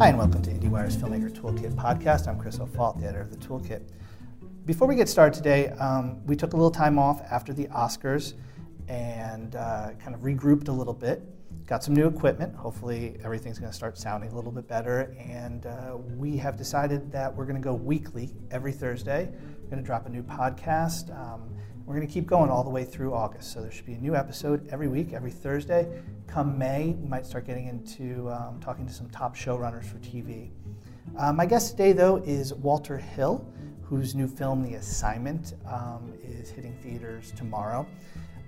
Hi, and welcome to IndieWire's Filmmaker Toolkit podcast. I'm Chris O'Falt, the editor of the Toolkit. Before we get started today, um, we took a little time off after the Oscars and uh, kind of regrouped a little bit. Got some new equipment. Hopefully, everything's going to start sounding a little bit better. And uh, we have decided that we're going to go weekly every Thursday. We're going to drop a new podcast. Um, we're going to keep going all the way through August. So there should be a new episode every week, every Thursday. Come May, we might start getting into um, talking to some top showrunners for TV. Uh, my guest today, though, is Walter Hill, whose new film, The Assignment, um, is hitting theaters tomorrow.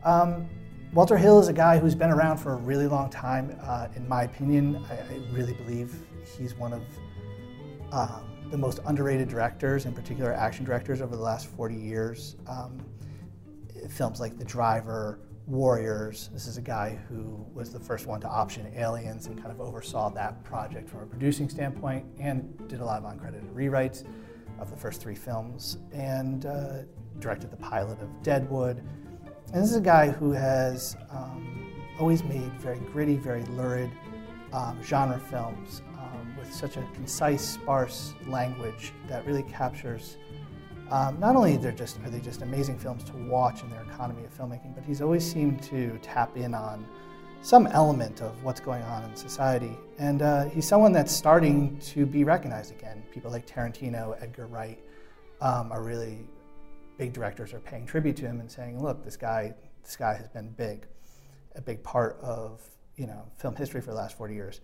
Um, Walter Hill is a guy who's been around for a really long time. Uh, in my opinion, I, I, really believe he's one of um, the most underrated directors, in particular action directors, over the last 40 years. Um, films like The Driver, Warriors. This is a guy who was the first one to option Aliens and kind of oversaw that project from a producing standpoint and did a lot of uncredited rewrites of the first three films and uh, directed the pilot of Deadwood. And this is a guy who has um, always made very gritty, very lurid um, genre films um, with such a concise, sparse language that really captures um, not only they're just are they just amazing films to watch in their economy of filmmaking, but he's always seemed to tap in on some element of what's going on in society. And uh, he's someone that's starting to be recognized again. People like Tarantino, Edgar Wright um, are really big directors are paying tribute to him and saying, "Look, this guy, this guy has been big, a big part of you know film history for the last 40 years."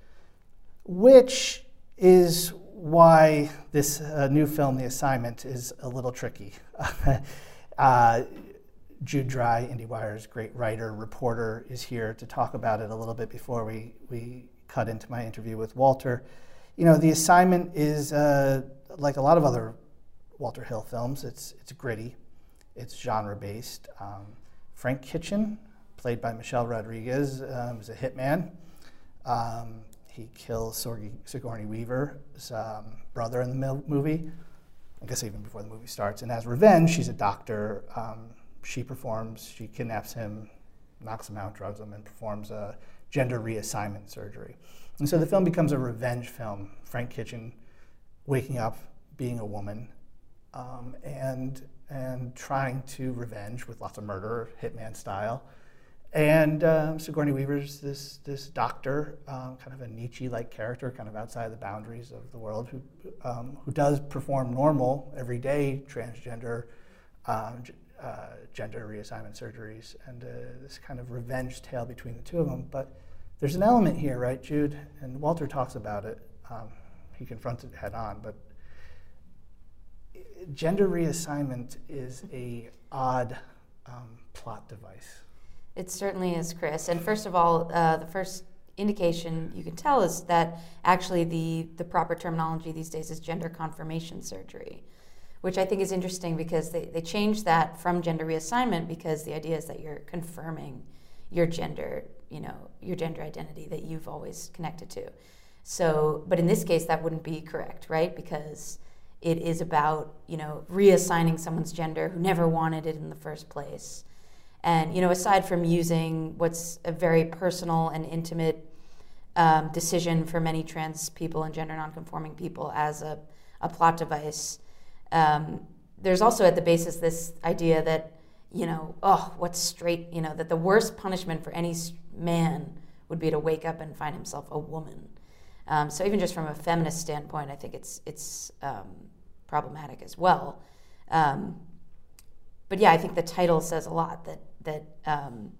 Which is why this uh, new film, The Assignment, is a little tricky. uh, Jude Dry, IndieWire's great writer, reporter, is here to talk about it a little bit before we, we cut into my interview with Walter. You know, The Assignment is, uh, like a lot of other Walter Hill films, it's, it's gritty, it's genre based. Um, Frank Kitchen, played by Michelle Rodriguez, um, is a hitman. Um, he kills Sigourney Weaver's um, brother in the movie. I guess even before the movie starts. And as revenge, she's a doctor. Um, she performs, she kidnaps him, knocks him out, drugs him, and performs a gender reassignment surgery. And so the film becomes a revenge film. Frank Kitchen waking up, being a woman, um, and and trying to revenge with lots of murder, hitman style. And um, Sigourney Weaver's this this doctor, um, kind of a Nietzsche-like character, kind of outside the boundaries of the world, who um, who does perform normal, everyday transgender, um, uh, gender reassignment surgeries, and uh, this kind of revenge tale between the two of them. But there's an element here, right, Jude? And Walter talks about it. Um, he confronts it head on, but gender reassignment is a odd um, plot device. It certainly is, Chris. And first of all, uh, the first indication you can tell is that actually the, the proper terminology these days is gender confirmation surgery, which I think is interesting because they, they changed that from gender reassignment because the idea is that you're confirming your gender, you know, your gender identity that you've always connected to. So, but in this case, that wouldn't be correct, right? Because it is about, you know, reassigning someone's gender who never wanted it in the first place and you know, aside from using what's a very personal and intimate um, decision for many trans people and gender nonconforming people as a, a plot device, um, there's also at the basis this idea that you know, oh, what's straight? You know, that the worst punishment for any man would be to wake up and find himself a woman. Um, so even just from a feminist standpoint, I think it's it's um, problematic as well. Um, but yeah, I think the title says a lot that that um,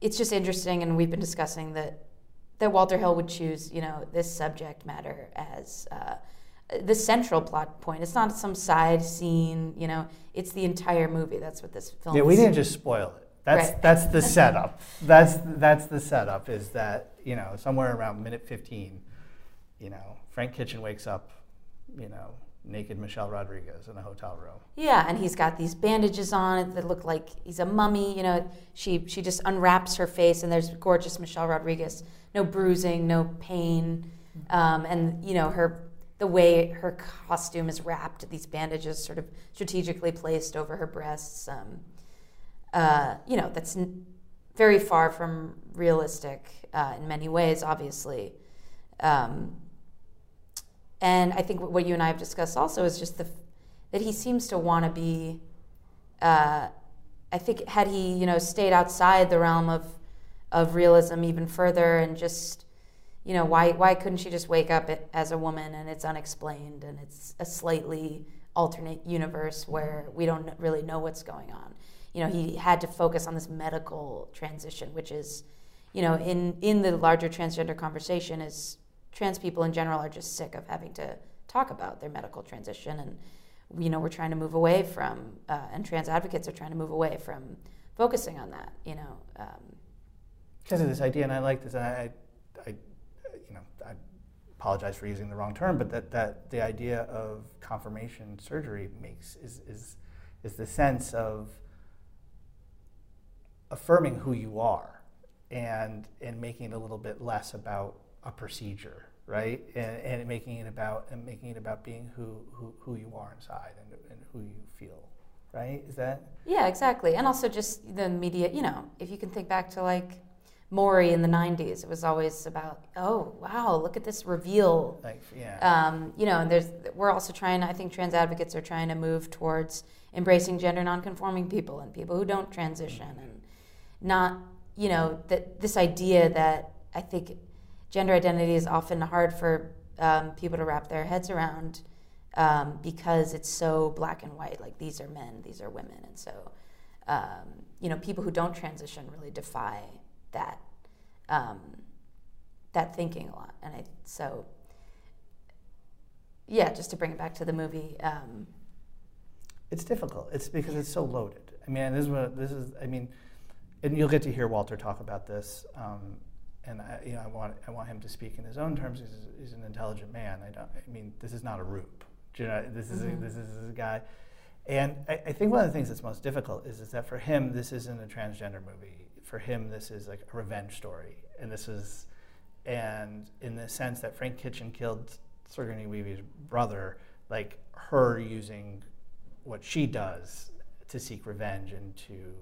it's just interesting, and we've been discussing that that Walter Hill would choose, you know, this subject matter as uh, the central plot point. It's not some side scene, you know. It's the entire movie. That's what this film. Yeah, we didn't just spoil it. That's right. that's the setup. that's that's the setup. Is that you know somewhere around minute fifteen, you know, Frank Kitchen wakes up, you know, naked Michelle Rodriguez in a hotel room. Yeah, and he's got these bandages on that look like he's a mummy. You know, she she just unwraps her face, and there's gorgeous Michelle Rodriguez. No bruising, no pain, um, and you know her the way her costume is wrapped. These bandages sort of strategically placed over her breasts. Um, uh, you know, that's n- very far from realistic uh, in many ways, obviously. Um, and I think what you and I have discussed also is just the that he seems to want to be. Uh, I think had he you know stayed outside the realm of of realism even further and just you know why why couldn't she just wake up as a woman and it's unexplained and it's a slightly alternate universe where we don't really know what's going on you know he had to focus on this medical transition which is you know in in the larger transgender conversation is trans people in general are just sick of having to talk about their medical transition and you know we're trying to move away from uh, and trans advocates are trying to move away from focusing on that you know um, because of this idea, and I like this. And I, I, you know, I apologize for using the wrong term, but that, that the idea of confirmation surgery makes is is is the sense of affirming who you are, and and making it a little bit less about a procedure, right? And, and making it about and making it about being who who, who you are inside and, and who you feel, right? Is that? Yeah, exactly. And also just the media. You know, if you can think back to like Maury in the 90s. It was always about, oh, wow, look at this reveal. Like, yeah. Um, you know, and there's, we're also trying, I think trans advocates are trying to move towards embracing gender nonconforming people and people who don't transition and not, you know, that this idea that I think gender identity is often hard for um, people to wrap their heads around um, because it's so black and white. Like these are men, these are women. And so, um, you know, people who don't transition really defy that um, that thinking a lot. And I so yeah, just to bring it back to the movie. Um, it's difficult. It's because it's so loaded. I mean, this is what this is. I mean, and you'll get to hear Walter talk about this. Um, and I, you know, I want I want him to speak in his own terms. He's, he's an intelligent man. I don't. I mean, this is not a rube. You know, this is mm-hmm. a, this is a guy. And I, I, think one of the things that's most difficult is, is that for him, this isn't a transgender movie for him, this is like a revenge story, and this is, and in the sense that Frank Kitchen killed Sigourney Weaver's brother, like her using what she does to seek revenge and to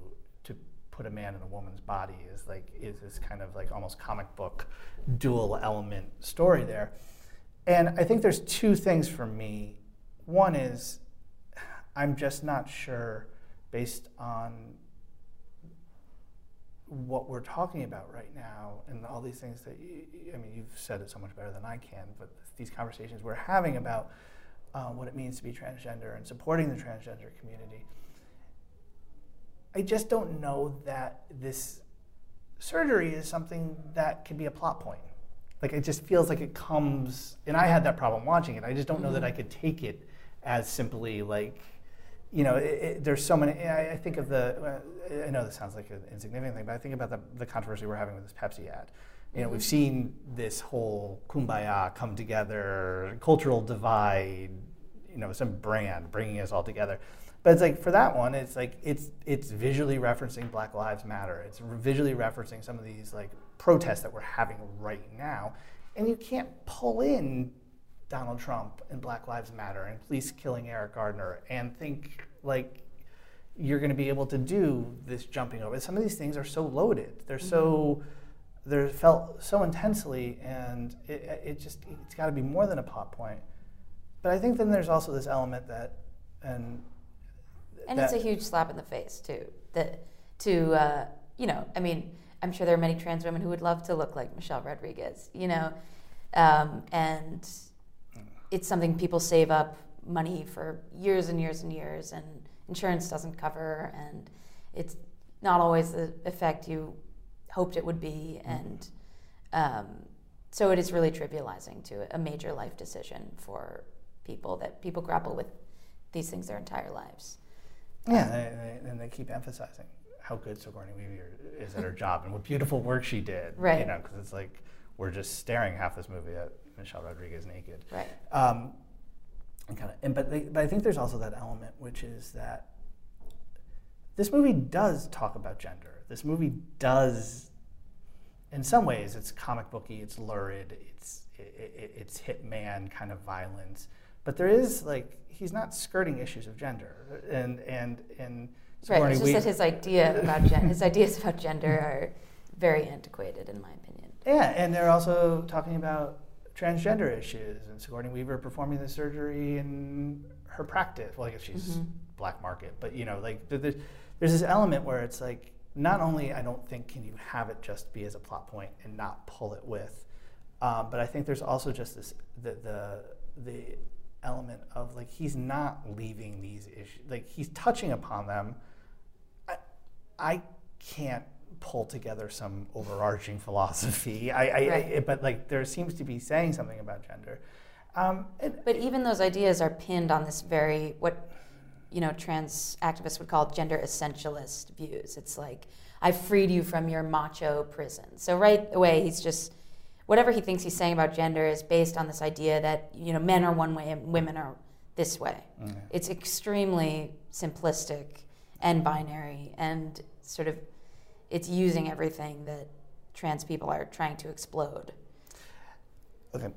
to put a man in a woman's body is like is this kind of like almost comic book dual element story there. And I think there's two things for me. One is I'm just not sure based on what we're talking about right now and all these things that you, I mean you've said it so much better than I can but these conversations we're having about uh, what it means to be transgender and supporting the transgender community I just don't know that this surgery is something that can be a plot point like it just feels like it comes and I had that problem watching it I just don't know that I could take it as simply like you know, it, it, there's so many. I, I think of the. I know this sounds like an insignificant thing, but I think about the, the controversy we're having with this Pepsi ad. You know, we've mm-hmm. seen this whole kumbaya come together, cultural divide. You know, some brand bringing us all together. But it's like for that one, it's like it's it's visually referencing Black Lives Matter. It's visually referencing some of these like protests that we're having right now, and you can't pull in Donald Trump and Black Lives Matter and police killing Eric Gardner and think like you're going to be able to do this jumping over. Some of these things are so loaded. They're so mm-hmm. they're felt so intensely, and it, it just it's got to be more than a plot point. But I think then there's also this element that and and that, it's a huge slap in the face too. That to uh, you know, I mean, I'm sure there are many trans women who would love to look like Michelle Rodriguez, you know, um, and it's something people save up money for years and years and years, and insurance doesn't cover, and it's not always the effect you hoped it would be, and um, so it is really trivializing to a major life decision for people that people grapple with these things their entire lives. Yeah, um, and they keep emphasizing how good Sigourney Weaver is at her job and what beautiful work she did. Right. You know, because it's like we're just staring half this movie at Michelle Rodriguez naked. Right. Um, and kind of, and, but, they, but I think there's also that element, which is that this movie does talk about gender. This movie does, in some ways, it's comic booky, it's lurid, it's it, it, it's hitman kind of violence. But there is like he's not skirting issues of gender, and and and right. It's just that his idea about gen- his ideas about gender are very antiquated, in my opinion. Yeah, and they're also talking about transgender issues and Sigourney Weaver performing the surgery in her practice. Well, I guess she's mm-hmm. black market, but you know, like there's this element where it's like not only I don't think can you have it just be as a plot point and not pull it with, um, but I think there's also just this the the the element of like he's not leaving these issues like he's touching upon them. I, I can't pull together some overarching philosophy. I, I, right. I, but like there seems to be saying something about gender. Um, but even those ideas are pinned on this very what you know trans activists would call gender essentialist views. It's like I've freed you from your macho prison. So right away he's just whatever he thinks he's saying about gender is based on this idea that you know men are one way and women are this way. Mm-hmm. It's extremely simplistic and binary and sort of it's using everything that trans people are trying to explode. Okay.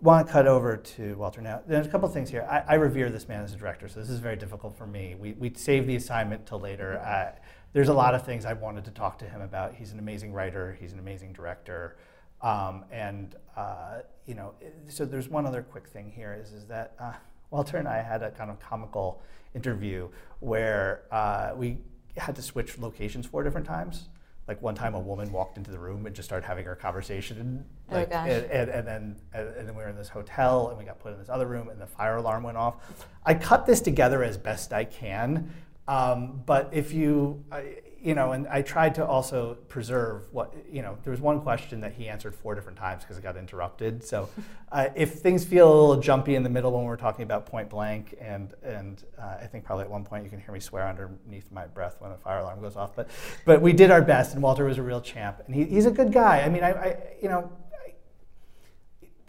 Want to cut over to Walter now. There's a couple things here. I, I, revere this man as a director, so this is very difficult for me. We, we saved the assignment till later. Uh, there's a lot of things I wanted to talk to him about. He's an amazing writer, he's an amazing director. Um, and, uh, you know, so there's one other quick thing here is, is that uh, Walter and I had a kind of comical interview where uh, we had to switch locations four different times. Like one time, a woman walked into the room and just started having her conversation. Oh like, oh and, and, and, then and, and then we were in this hotel and we got put in this other room and the fire alarm went off. I cut this together as best I can, um, but if you, I, you know, and I tried to also preserve what, you know, there was one question that he answered four different times because it got interrupted. So uh, if things feel a little jumpy in the middle when we're talking about point blank, and, and uh, I think probably at one point you can hear me swear underneath my breath when a fire alarm goes off, but, but we did our best, and Walter was a real champ. And he, he's a good guy. I mean, I, I you know,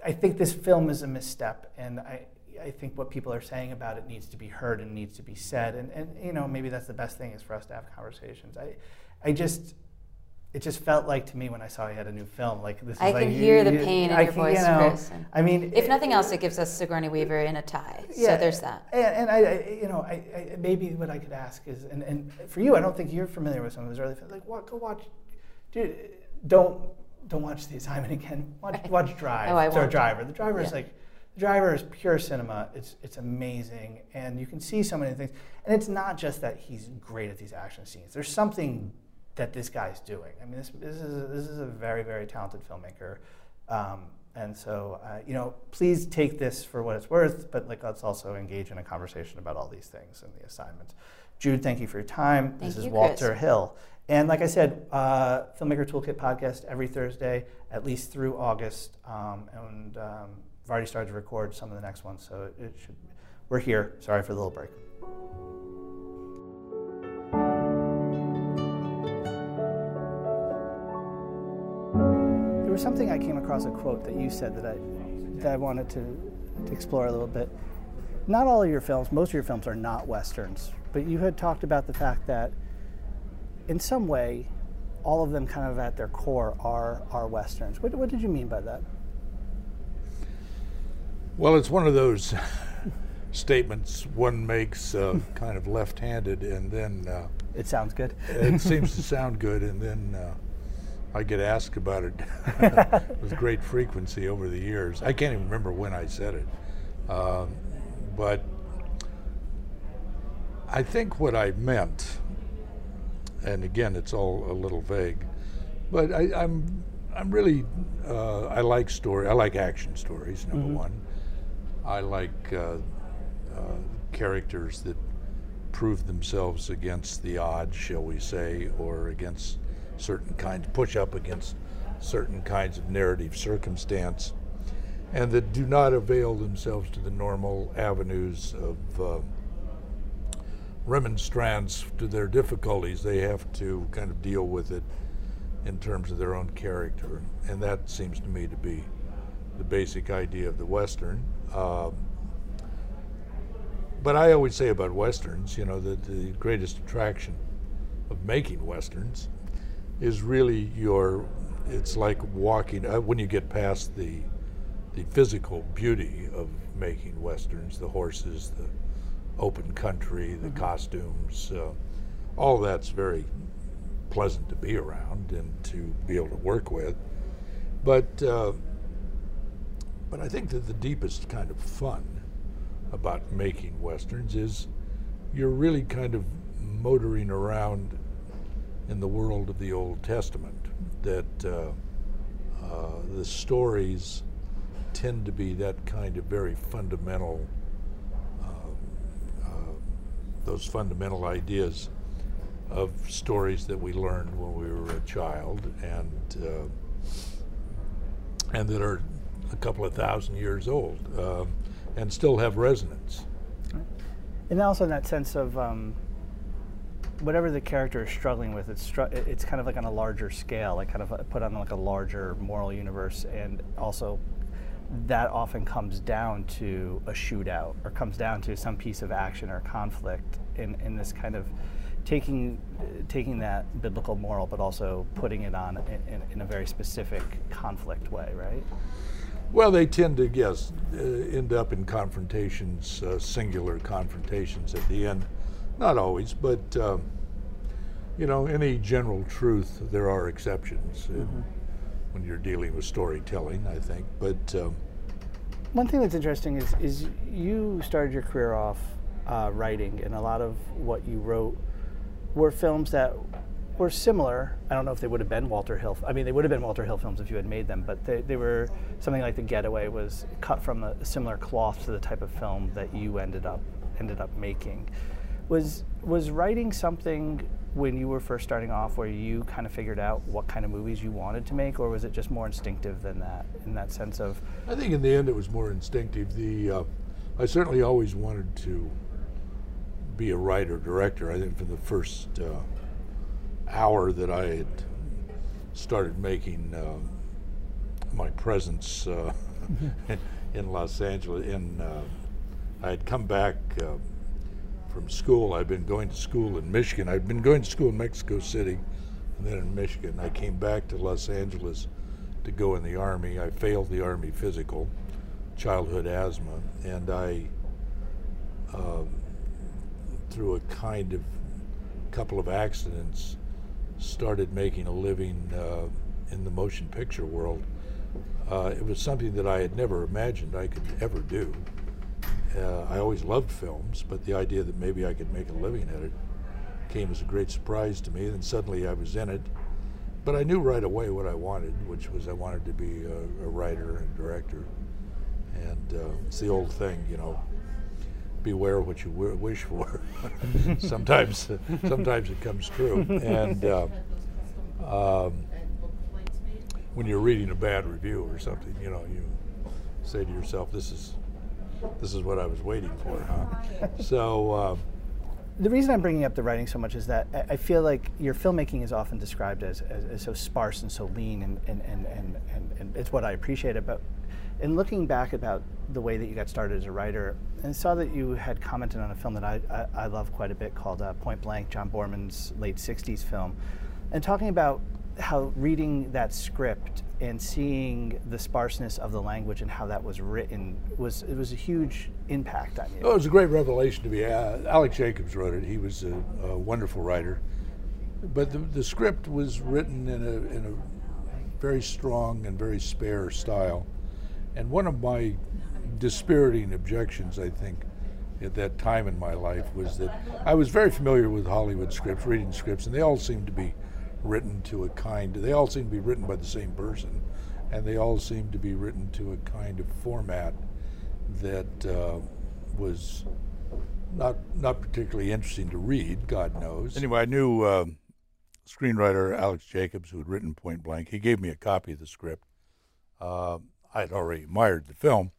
I, I think this film is a misstep, and I, I think what people are saying about it needs to be heard and needs to be said. And, and you know, maybe that's the best thing is for us to have conversations. I, I just, it just felt like to me when I saw he had a new film, like this. I is can like, hear you, the pain in I your can, voice, you know, Chris. I mean, if nothing else, it gives us Sigourney Weaver in a tie. Yeah, so there's that. And, and I, I, you know, I, I, maybe what I could ask is, and, and for you, I don't think you're familiar with some of his early films. Like, what? Go watch. Dude, don't don't watch the assignment again. Watch watch Drive. oh, I want Driver. The Driver yeah. is like Driver is pure cinema. It's it's amazing, and you can see so many things. And it's not just that he's great at these action scenes. There's something that this guy's doing. I mean, this this is a, this is a very very talented filmmaker, um, and so uh, you know, please take this for what it's worth. But like, let's also engage in a conversation about all these things in the assignment. Jude, thank you for your time. Thank this you, is Walter Chris. Hill. And like I said, uh, Filmmaker Toolkit podcast every Thursday, at least through August. Um, and um, I've already started to record some of the next ones, so it should. We're here. Sorry for the little break. There was something I came across a quote that you said that I that I wanted to, to explore a little bit. Not all of your films, most of your films are not westerns, but you had talked about the fact that in some way, all of them kind of at their core are are westerns. What, what did you mean by that? Well, it's one of those statements one makes uh, kind of left handed, and then. Uh, it sounds good. it seems to sound good, and then uh, I get asked about it with great frequency over the years. I can't even remember when I said it. Um, but I think what I meant, and again, it's all a little vague, but I, am I'm, I'm really uh, I like story. I like action stories. Number mm-hmm. one, I like uh, uh, characters that prove themselves against the odds, shall we say, or against certain kinds, push up against certain kinds of narrative circumstance, and that do not avail themselves to the normal avenues of uh, remonstrance to their difficulties. They have to kind of deal with it in terms of their own character, and that seems to me to be the basic idea of the Western. Um, but I always say about westerns, you know, that the greatest attraction of making westerns is really your. It's like walking uh, when you get past the the physical beauty of making westerns, the horses, the open country, the mm-hmm. costumes, uh, all that's very pleasant to be around and to be able to work with. But uh, But I think that the deepest kind of fun about making westerns is you're really kind of motoring around in the world of the Old Testament. That uh, uh, the stories tend to be that kind of very fundamental, uh, uh, those fundamental ideas of stories that we learned when we were a child and uh, and that are a couple of thousand years old um, and still have resonance. And also in that sense of um, whatever the character is struggling with, it's str- it's kind of like on a larger scale, like kind of put on like a larger moral universe, and also that often comes down to a shootout or comes down to some piece of action or conflict in, in this kind of taking taking that biblical moral but also putting it on in, in a very specific conflict way right well they tend to yes uh, end up in confrontations uh, singular confrontations at the end not always but um, you know any general truth there are exceptions mm-hmm when you're dealing with storytelling, I think. But um, one thing that's interesting is is you started your career off uh, writing, and a lot of what you wrote were films that were similar. I don't know if they would have been Walter Hill. I mean, they would have been Walter Hill films if you had made them, but they, they were something like The Getaway was cut from a similar cloth to the type of film that you ended up ended up making. Was was writing something when you were first starting off where you kind of figured out what kind of movies you wanted to make, or was it just more instinctive than that? In that sense of, I think in the end it was more instinctive. The uh, I certainly always wanted to be a writer director. I think from the first uh, hour that I had started making uh, my presence uh, in Los Angeles, in uh, I had come back uh, from school. I'd been going to school in Michigan. I'd been going to school in Mexico City and then in Michigan. I came back to Los Angeles to go in the Army. I failed the Army physical, childhood asthma, and I, uh, through a kind of couple of accidents, started making a living uh, in the motion picture world. Uh, it was something that I had never imagined I could ever do. Uh, I always loved films, but the idea that maybe I could make a living at it came as a great surprise to me. And suddenly I was in it. But I knew right away what I wanted, which was I wanted to be a, a writer and director. And uh, it's the old thing, you know, beware what you wish for. sometimes, sometimes it comes true. And uh, um, when you're reading a bad review or something, you know, you say to yourself, "This is this is what I was waiting for, huh? so. Uh, the reason I'm bringing up the writing so much is that I feel like your filmmaking is often described as, as, as so sparse and so lean, and, and, and, and, and, and it's what I appreciate about. In looking back about the way that you got started as a writer, and saw that you had commented on a film that I, I, I love quite a bit called uh, Point Blank, John Boorman's late 60s film, and talking about how reading that script and seeing the sparseness of the language and how that was written was it was a huge impact on you. Oh, it was a great revelation to me. Uh, Alex Jacobs wrote it. He was a, a wonderful writer, but the, the script was written in a in a very strong and very spare style. And one of my dispiriting objections, I think, at that time in my life was that I was very familiar with Hollywood scripts, reading scripts, and they all seemed to be written to a kind, they all seemed to be written by the same person, and they all seemed to be written to a kind of format that uh, was not not particularly interesting to read. God knows. Anyway, I knew uh, screenwriter Alex Jacobs, who had written Point Blank. He gave me a copy of the script. Uh, I had already admired the film,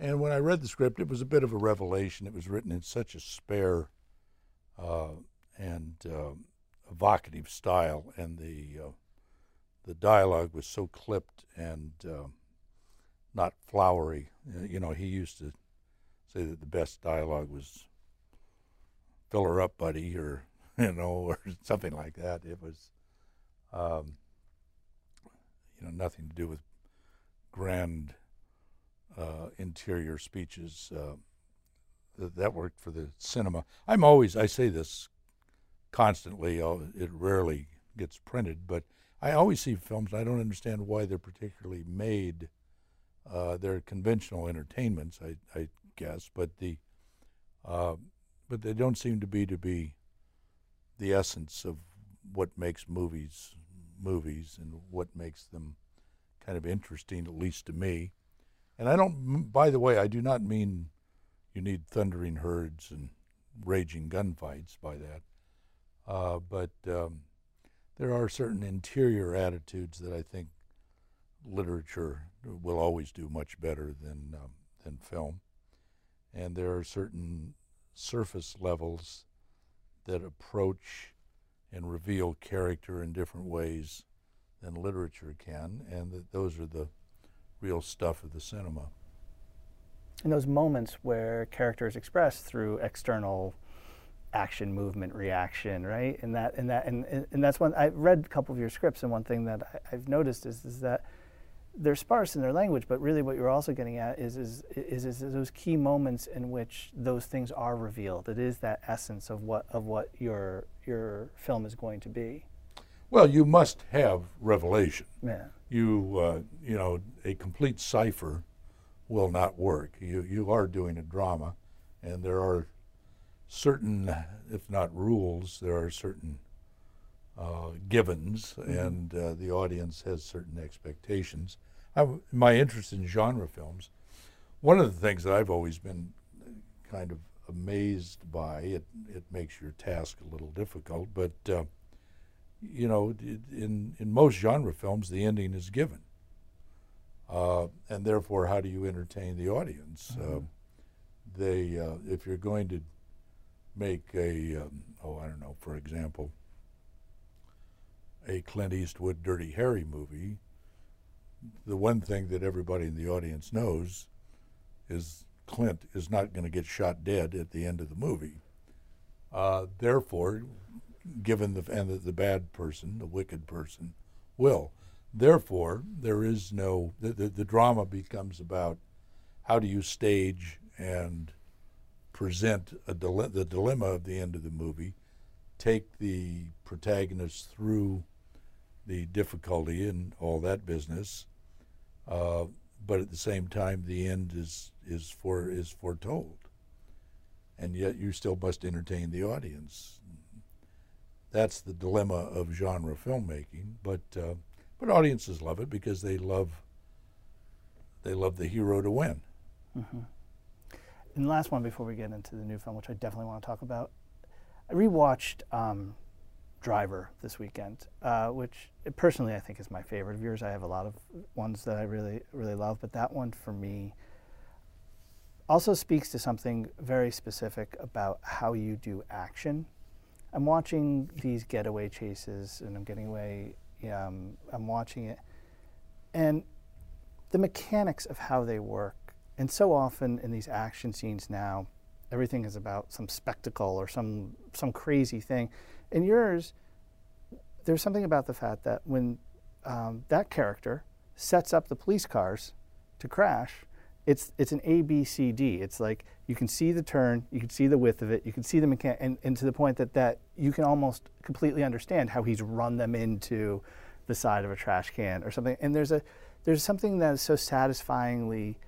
and when I read the script, it was a bit of a revelation. It was written in such a spare uh, and uh, evocative style, and the uh, the dialogue was so clipped and uh, not flowery. Uh, you know, he used to say that the best dialogue was "fill her up, buddy," or you know, or something like that. It was, um, you know, nothing to do with grand uh, interior speeches. Uh, that worked for the cinema. I'm always I say this constantly. It rarely gets printed, but I always see films. I don't understand why they're particularly made Uh, they're conventional entertainments, I, I guess, but the uh, but they don't seem to be to be the essence of what makes movies movies and what makes them kind of interesting, at least to me. And I don't, by the way, I do not mean you need thundering herds and raging gunfights by that. Uh, but um, there are certain interior attitudes that I think literature will always do much better than um, than film, and there are certain surface levels that approach and reveal character in different ways than literature can, and that those are the real stuff of the cinema. And those moments where character is expressed through external action, movement, reaction, right? And that, and that, and, and that's one. I read a couple of your scripts, and one thing that I, have noticed is is that they're sparse in their language, but really what you're also getting at is is, is is those key moments in which those things are revealed. It is that essence of what of what your your film is going to be. Well, you must have revelation. Yeah. You uh, you know a complete cipher will not work. You you are doing a drama, and there are certain, if not rules, there are certain uh, givens, mm-hmm. and uh, the audience has certain expectations. I, my interest in genre films, one of the things that I've always been kind of amazed by, it, it makes your task a little difficult, but uh, you know, in, in most genre films, the ending is given. Uh, and therefore, how do you entertain the audience? Mm-hmm. Uh, they, uh, if you're going to make a, um, oh, I don't know, for example, a Clint Eastwood Dirty Harry movie, the one thing that everybody in the audience knows is Clint is not going to get shot dead at the end of the movie. Uh, therefore, given the and the, the, bad person, the wicked person, will. Therefore, there is no the, the, the drama becomes about how do you stage and present a dile- the dilemma of the end of the movie, take the protagonist through the difficulty and all that business, uh, but at the same time, the end is is for is foretold, and yet you still must entertain the audience. That's the dilemma of genre filmmaking, but uh, but audiences love it because they love they love the hero to win. Mm-hmm. And last one before we get into the new film, which I definitely want to talk about, I rewatched um, Driver this weekend, uh, which personally I think is my favorite of yours. I have a lot of ones that I really really love, but that one for me also speaks to something very specific about how you do action. I'm watching these getaway chases, and I'm getting away. Um, I'm watching it, and the mechanics of how they work. And so often in these action scenes now, everything is about some spectacle or some some crazy thing in yours, there's something about the fact that when um, that character sets up the police cars to crash, it's it's an A B C D. It's like you can see the turn, you can see the width of it, you can see the mechanic, and, and to the point that that you can almost completely understand how he's run them into the side of a trash can or something. And there's a there's something that is so satisfyingly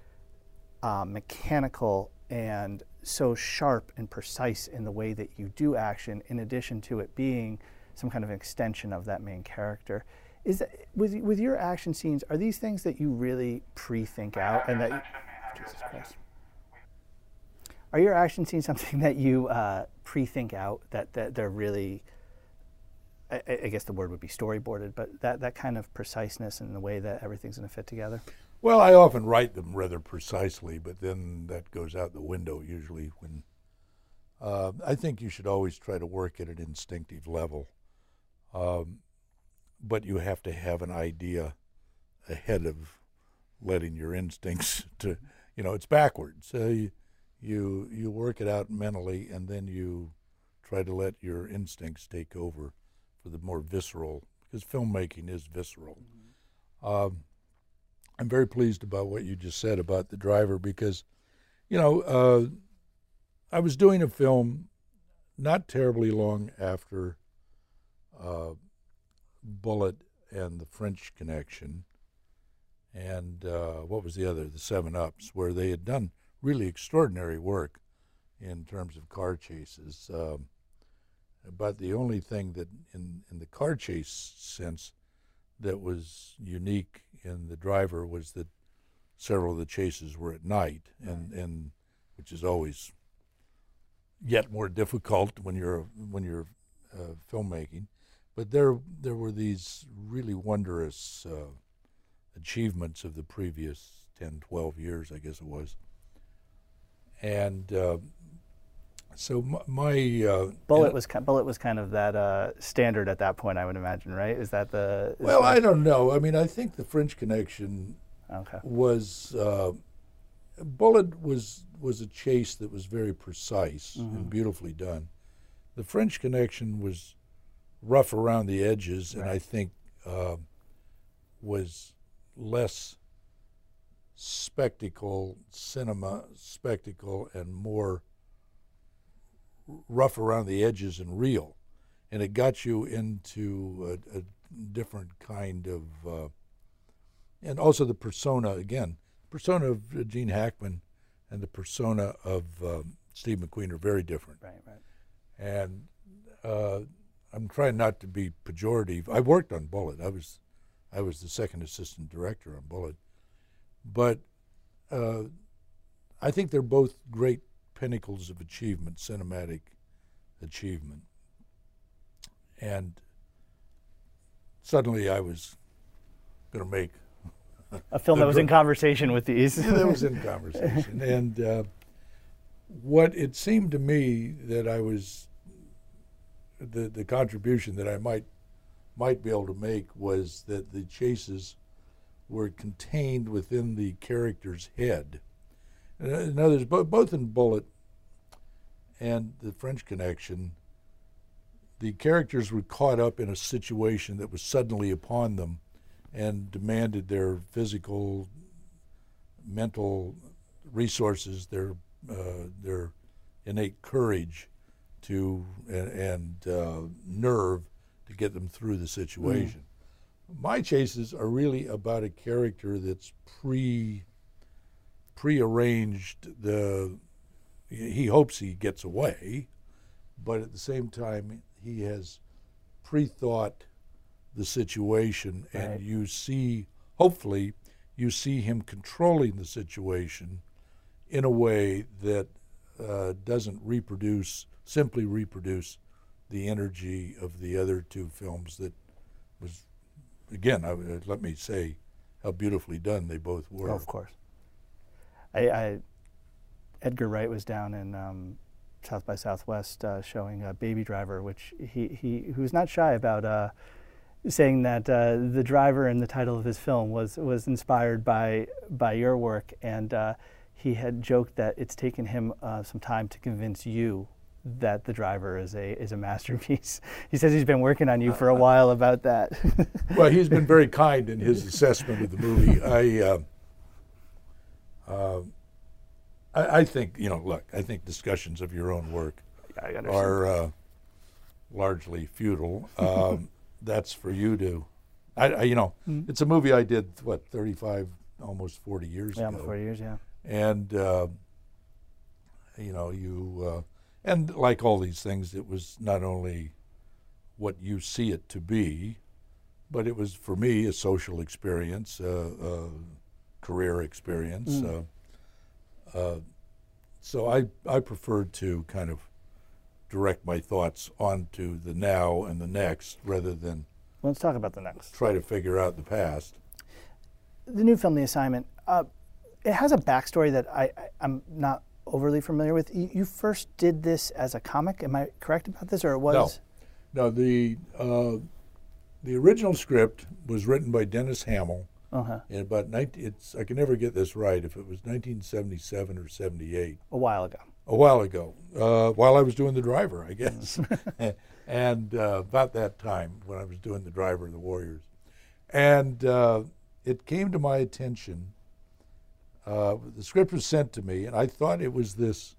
uh, mechanical and so sharp and precise in the way that you do action, in addition to it being some kind of extension of that main character. Is that, with with your action scenes, are these things that you really pre-think out and that? Jesus Christ. Are your action scenes something that you uh, pre-think out that, that they're really? I, I, guess the word would be storyboarded, but that, that kind of preciseness and the way that everything's going to fit together. Well, I often write them rather precisely, but then that goes out the window usually when. Uh, I think you should always try to work at an instinctive level, um, but you have to have an idea ahead of letting your instincts to, you know, it's backwards. Uh, you, you you work it out mentally, and then you try to let your instincts take over for the more visceral, because filmmaking is visceral. Mm-hmm. Um, I'm very pleased about what you just said about the driver because, you know, uh, I was doing a film not terribly long after uh, Bullitt and the French Connection, and uh, what was the other? The Seven Ups, where they had done really extraordinary work in terms of car chases. Um, but the only thing that, in, in the car chase sense, that was unique in the driver was that several of the chases were at night, and, and which is always yet more difficult when you're when you're uh, filmmaking. But there there were these really wondrous uh, achievements of the previous 10, 12 years, I guess it was. And uh, so my, my uh, Bullitt was ki- Bullitt was kind of that uh, standard at that point, I would imagine, right? Is that the? is well, that- I don't know. I mean, I think the French Connection okay. was uh, Bullitt was was a chase that was very precise and beautifully done. The French Connection was rough around the edges, and I think uh, was less spectacle, cinema spectacle, and more rough around the edges and real. And it got you into a, a different kind of, uh, and also the persona again, persona of Gene Hackman and the persona of um, Steve McQueen are very different. Right. Right. And uh, I'm trying not to be pejorative. I worked on Bullitt. I was, I was the second assistant director on Bullitt, but uh, I think they're both great pinnacles of achievement, cinematic achievement. And suddenly I was going to make A film that was in conversation with these. yeah, that was in conversation. And uh, what it seemed to me that I was the the contribution that I might might be able to make was that the chases were contained within the character's head. In others, both both in Bullitt and the French Connection, the characters were caught up in a situation that was suddenly upon them and demanded their physical, mental resources, their uh, their innate courage to and, and uh, nerve to get them through the situation. My chases are really about a character that's pre prearranged the he hopes he gets away, but at the same time he has pre-thought the situation and you see hopefully you see him controlling the situation in a way that uh, doesn't reproduce simply reproduce the energy of the other two films that was again I, uh, let me say how beautifully done they both were Oh, of course. I, I Edgar Wright was down in um, South by Southwest uh, showing uh, Baby Driver, which he he who was not shy about uh, saying that uh, the driver in the title of his film was was inspired by by your work, and uh, he had joked that it's taken him some time to convince you that the driver is a is a masterpiece. He says he's been working on you for a while about that. well, he's been very kind in his assessment of the movie. I, uh, uh, I, I think you know. Look, I think discussions of your own work are uh, largely futile. Um, that's for you to. I, I, you know, it's a movie I did what thirty-five, almost forty years ago. yeah, ago, four years. Yeah. and uh, you know you uh, and like all these things, it was not only what you see it to be, but it was for me a social experience, uh, a career experience. Uh, uh, so I I preferred to kind of direct my thoughts onto the now and the next rather than Let's talk about the next. try to figure out the past. the new film, The Assignment, uh, it has a backstory that I, I, I'm not overly familiar with. You, first did this as a comic. Am I correct about this, or it was? No, the uh, the original script was written by Denis Hamill Uh-huh. in about 19, it's I can never get this right if it was 1977 or 78 A while ago. a while ago uh, while I was doing the driver I guess and uh, about that time when I was doing the driver of the Warriors and uh, it came to my attention uh, the script was sent to me and I thought it was this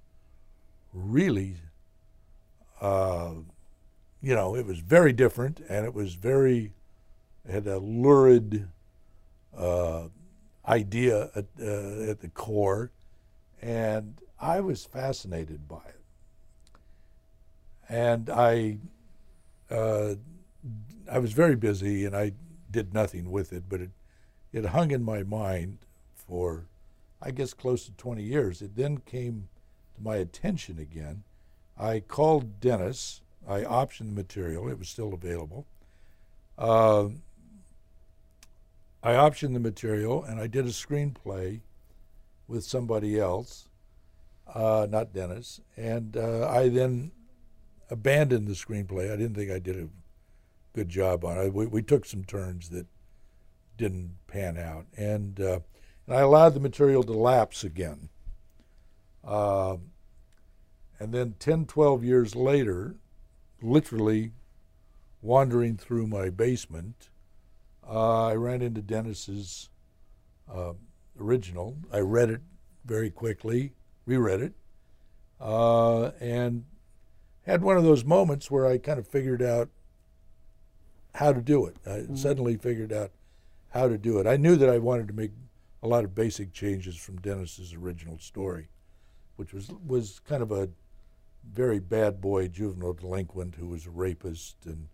really uh, you know it was very different and it was very it had a lurid uh, idea at, uh, at the core, and I was fascinated by it. And I, uh, I was very busy, and I did nothing with it, but it, it hung in my mind for, I guess, close to 20 years. It then came to my attention again. I called Denis. I optioned the material. It was still available. Uh, I optioned the material and I did a screenplay with somebody else, uh, not Denis. And uh, I then abandoned the screenplay. I didn't think I did a good job on it. We, we took some turns that didn't pan out. And, uh, and I allowed the material to lapse again. Uh, and then 10, 12 years later, literally wandering through my basement, uh, I ran into Denis's uh, original. I read it very quickly, reread it, uh, and had one of those moments where I kind of figured out how to do it. I mm-hmm. suddenly figured out how to do it. I knew that I wanted to make a lot of basic changes from Denis's original story, which was was kind of a very bad boy juvenile delinquent who was a rapist and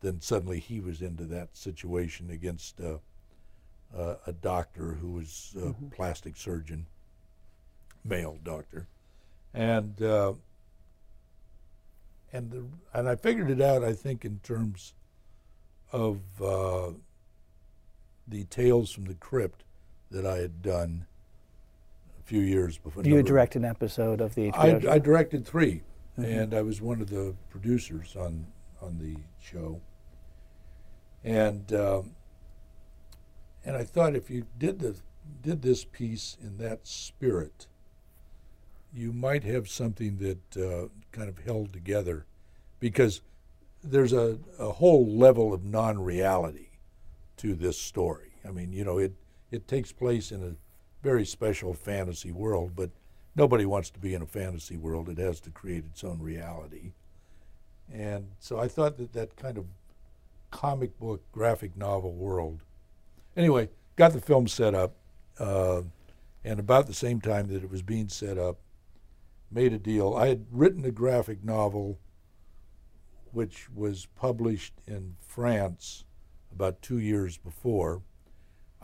then suddenly he was into that situation against uh, uh, a doctor who was a mm-hmm. plastic surgeon, male doctor, and uh, and the, and I figured it out. I think in terms of uh, the tales from the crypt that I had done a few years before. You direct an episode of the HBO I, I directed 3 mm-hmm. and I was one of the producers on on the show and um, and I thought if you did the did this piece in that spirit, you might have something that uh, kind of held together, because there's a, a whole level of non-reality to this story. I mean, you know, it it takes place in a very special fantasy world, but nobody wants to be in a fantasy world. It has to create its own reality. And so I thought that that kind of comic book graphic novel world. Anyway, got the film set up, uh, and about the same time that it was being set up, made a deal. I had written a graphic novel which was published in France about two years before.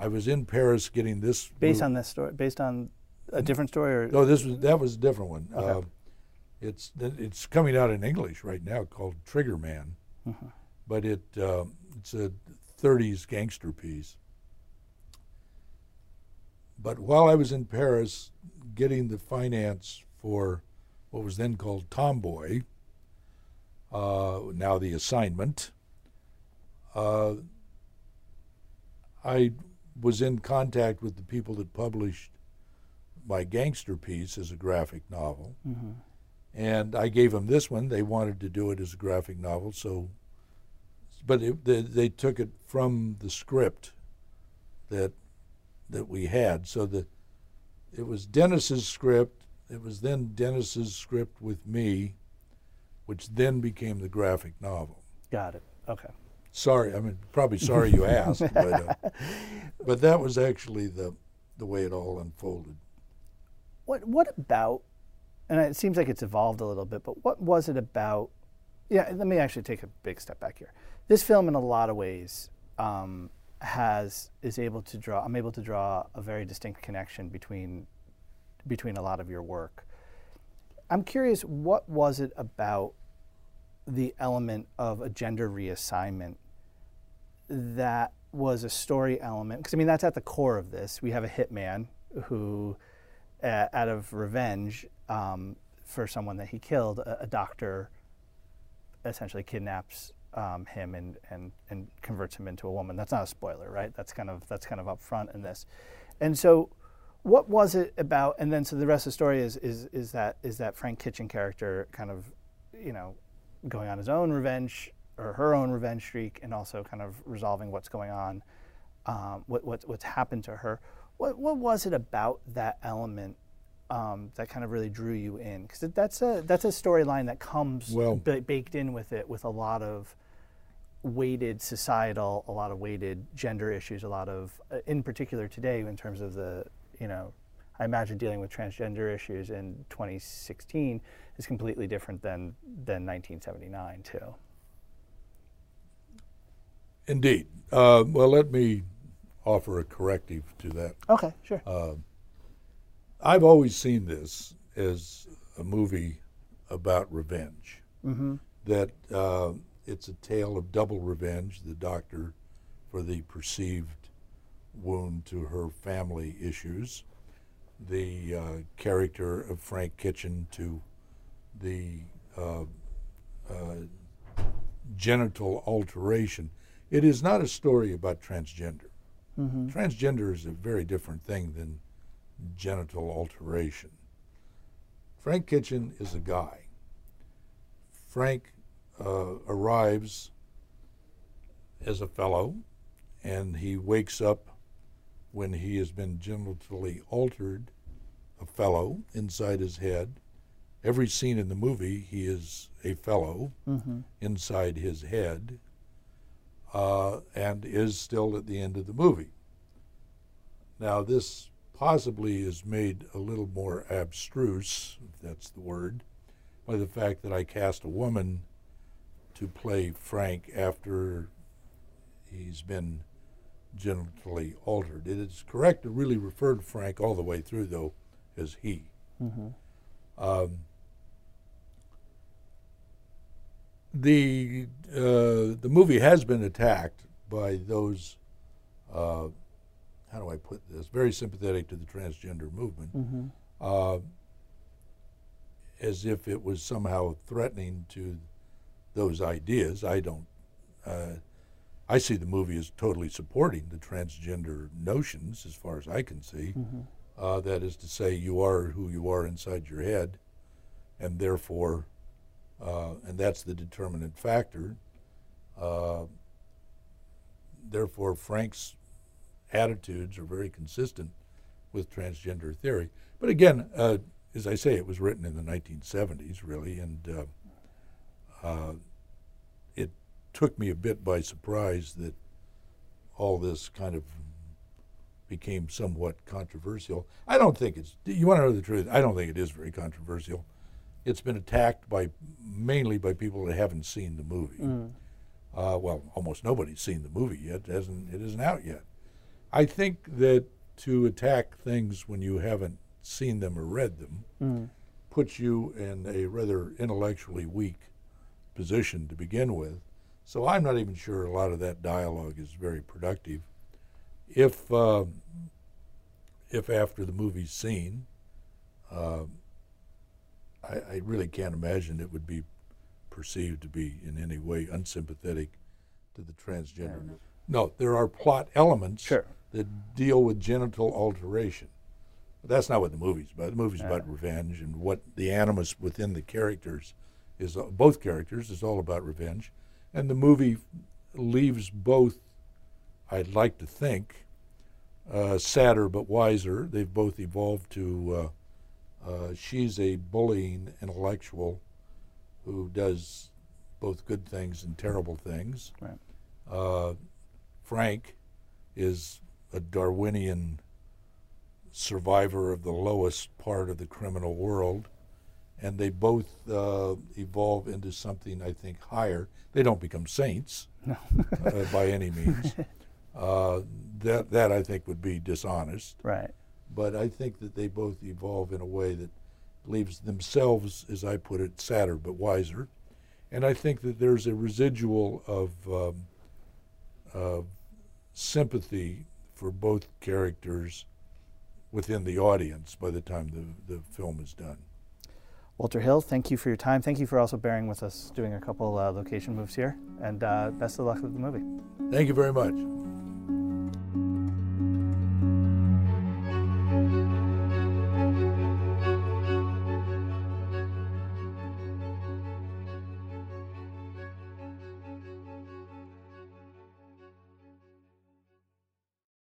I was in Paris getting this based on this story, based on a different story, or no, this was that was a different one. Okay. Uh, it's it's coming out in English right now called Trigger Man. Mm-hmm but it uh, it's a 30s gangster piece. But while I was in Paris getting the finance for what was then called Tomboy, uh, now the assignment, uh, I was in contact with the people that published my gangster piece as a graphic novel. Mm-hmm. And I gave them this one. They wanted to do it as a graphic novel, so but it, they, they, took it from the script that that we had. So the it was Denis's script. It was then Denis's script with me, which then became the graphic novel. Got it. Okay. Sorry, I mean probably sorry you asked, but uh, but that was actually the the way it all unfolded. What what about? And it seems like it's evolved a little bit, but what was it about? Yeah, let me actually take a big step back here this film, in a lot of ways, um, has is able to draw. I'm able to draw a very distinct connection between between a lot of your work. I'm curious, what was it about the element of a gender reassignment that was a story element? Because I mean, that's at the core of this. We have a hitman who, uh, out of revenge um, for someone that he killed, a, a doctor essentially kidnaps um, him and, and, and converts him into a woman. That's not a spoiler, right? That's kind of that's kind of upfront in this. And so, what was it about? And then so the rest of the story is is is that is that Frank Kitchen character kind of, you know, going on his own revenge or her own revenge streak, and also kind of resolving what's going on, um, what, what what's happened to her. What what was it about that element um, that kind of really drew you in? Because that's a that's a storyline that comes well, b- baked in with it with a lot of weighted societal, a lot of weighted gender issues, a lot of, uh, in particular today, in terms of the, you know, I imagine dealing with transgender issues in 2016 is completely different than than 1979 too. Indeed. Uh, well, let me offer a corrective to that. Okay, sure. Uh, I've always seen this as a movie about revenge. Mm-hmm. That uh, it's a tale of double revenge. The doctor for the perceived wound to her family issues, the uh, character of Frank Kitchen to the uh, uh, genital alteration. It is not a story about transgender. Mm-hmm. Transgender is a very different thing than genital alteration. Frank Kitchen is a guy. Frank uh, arrives as a fellow, and he wakes up when he has been genitally altered, a fellow inside his head. Every scene in the movie, he is a fellow Mm-hmm. inside his head, uh, and is still at the end of the movie. Now, this possibly is made a little more abstruse, if that's the word, by the fact that I cast a woman to play Frank after he's been genitally altered. It is correct to really refer to Frank all the way through, though, as he. Mm-hmm. Um, the uh, the movie has been attacked by those. Uh, how do I put this? Very sympathetic to the transgender movement, Mm-hmm. uh, as if it was somehow threatening to those ideas. I don't. Uh, I see the movie as totally supporting the transgender notions, as far as I can see. Mm-hmm. Uh, that is to say, you are who you are inside your head, and therefore, uh, and that's the determinant factor. Uh, therefore, Frank's attitudes are very consistent with transgender theory. But again, uh, as I say, it was written in the 1970s, really, and uh, uh, it took me a bit by surprise that all this kind of became somewhat controversial. I don't think it's. You want to know the truth? I don't think it is very controversial. It's been attacked by mainly by people that haven't seen the movie. Mm. Uh, well, almost nobody's seen the movie yet. It hasn't. It isn't out yet. I think that to attack things when you haven't seen them or read them Mm. puts you in a rather intellectually weak position to begin with. So I'm not even sure a lot of that dialogue is very productive. If uh, if after the movie's seen, uh, I, I really can't imagine it would be perceived to be in any way unsympathetic to the transgender. No, there are plot elements Sure. that deal with genital alteration. But that's not what the movie's about. The movie's Yeah. about revenge and what the animus within the characters is. uh, Both characters is all about revenge, and the movie leaves both. I'd like to think uh, sadder but wiser. They've both evolved to. Uh, she's a bullying intellectual who does both good things and terrible things. Right. Uh, Frank is a Darwinian survivor of the lowest part of the criminal world, and they both uh, evolve into something I think higher. They don't become saints No. uh, by any means. Uh, that that I think would be dishonest, right. But I think that they both evolve in a way that leaves themselves, as I put it, sadder but wiser. And I think that there's a residual of um, of sympathy for both characters within the audience by the time the, the film is done. Walter Hill, thank you for your time. Thank you for also bearing with us doing a couple uh, location moves here, and uh, best of luck with the movie. Thank you very much.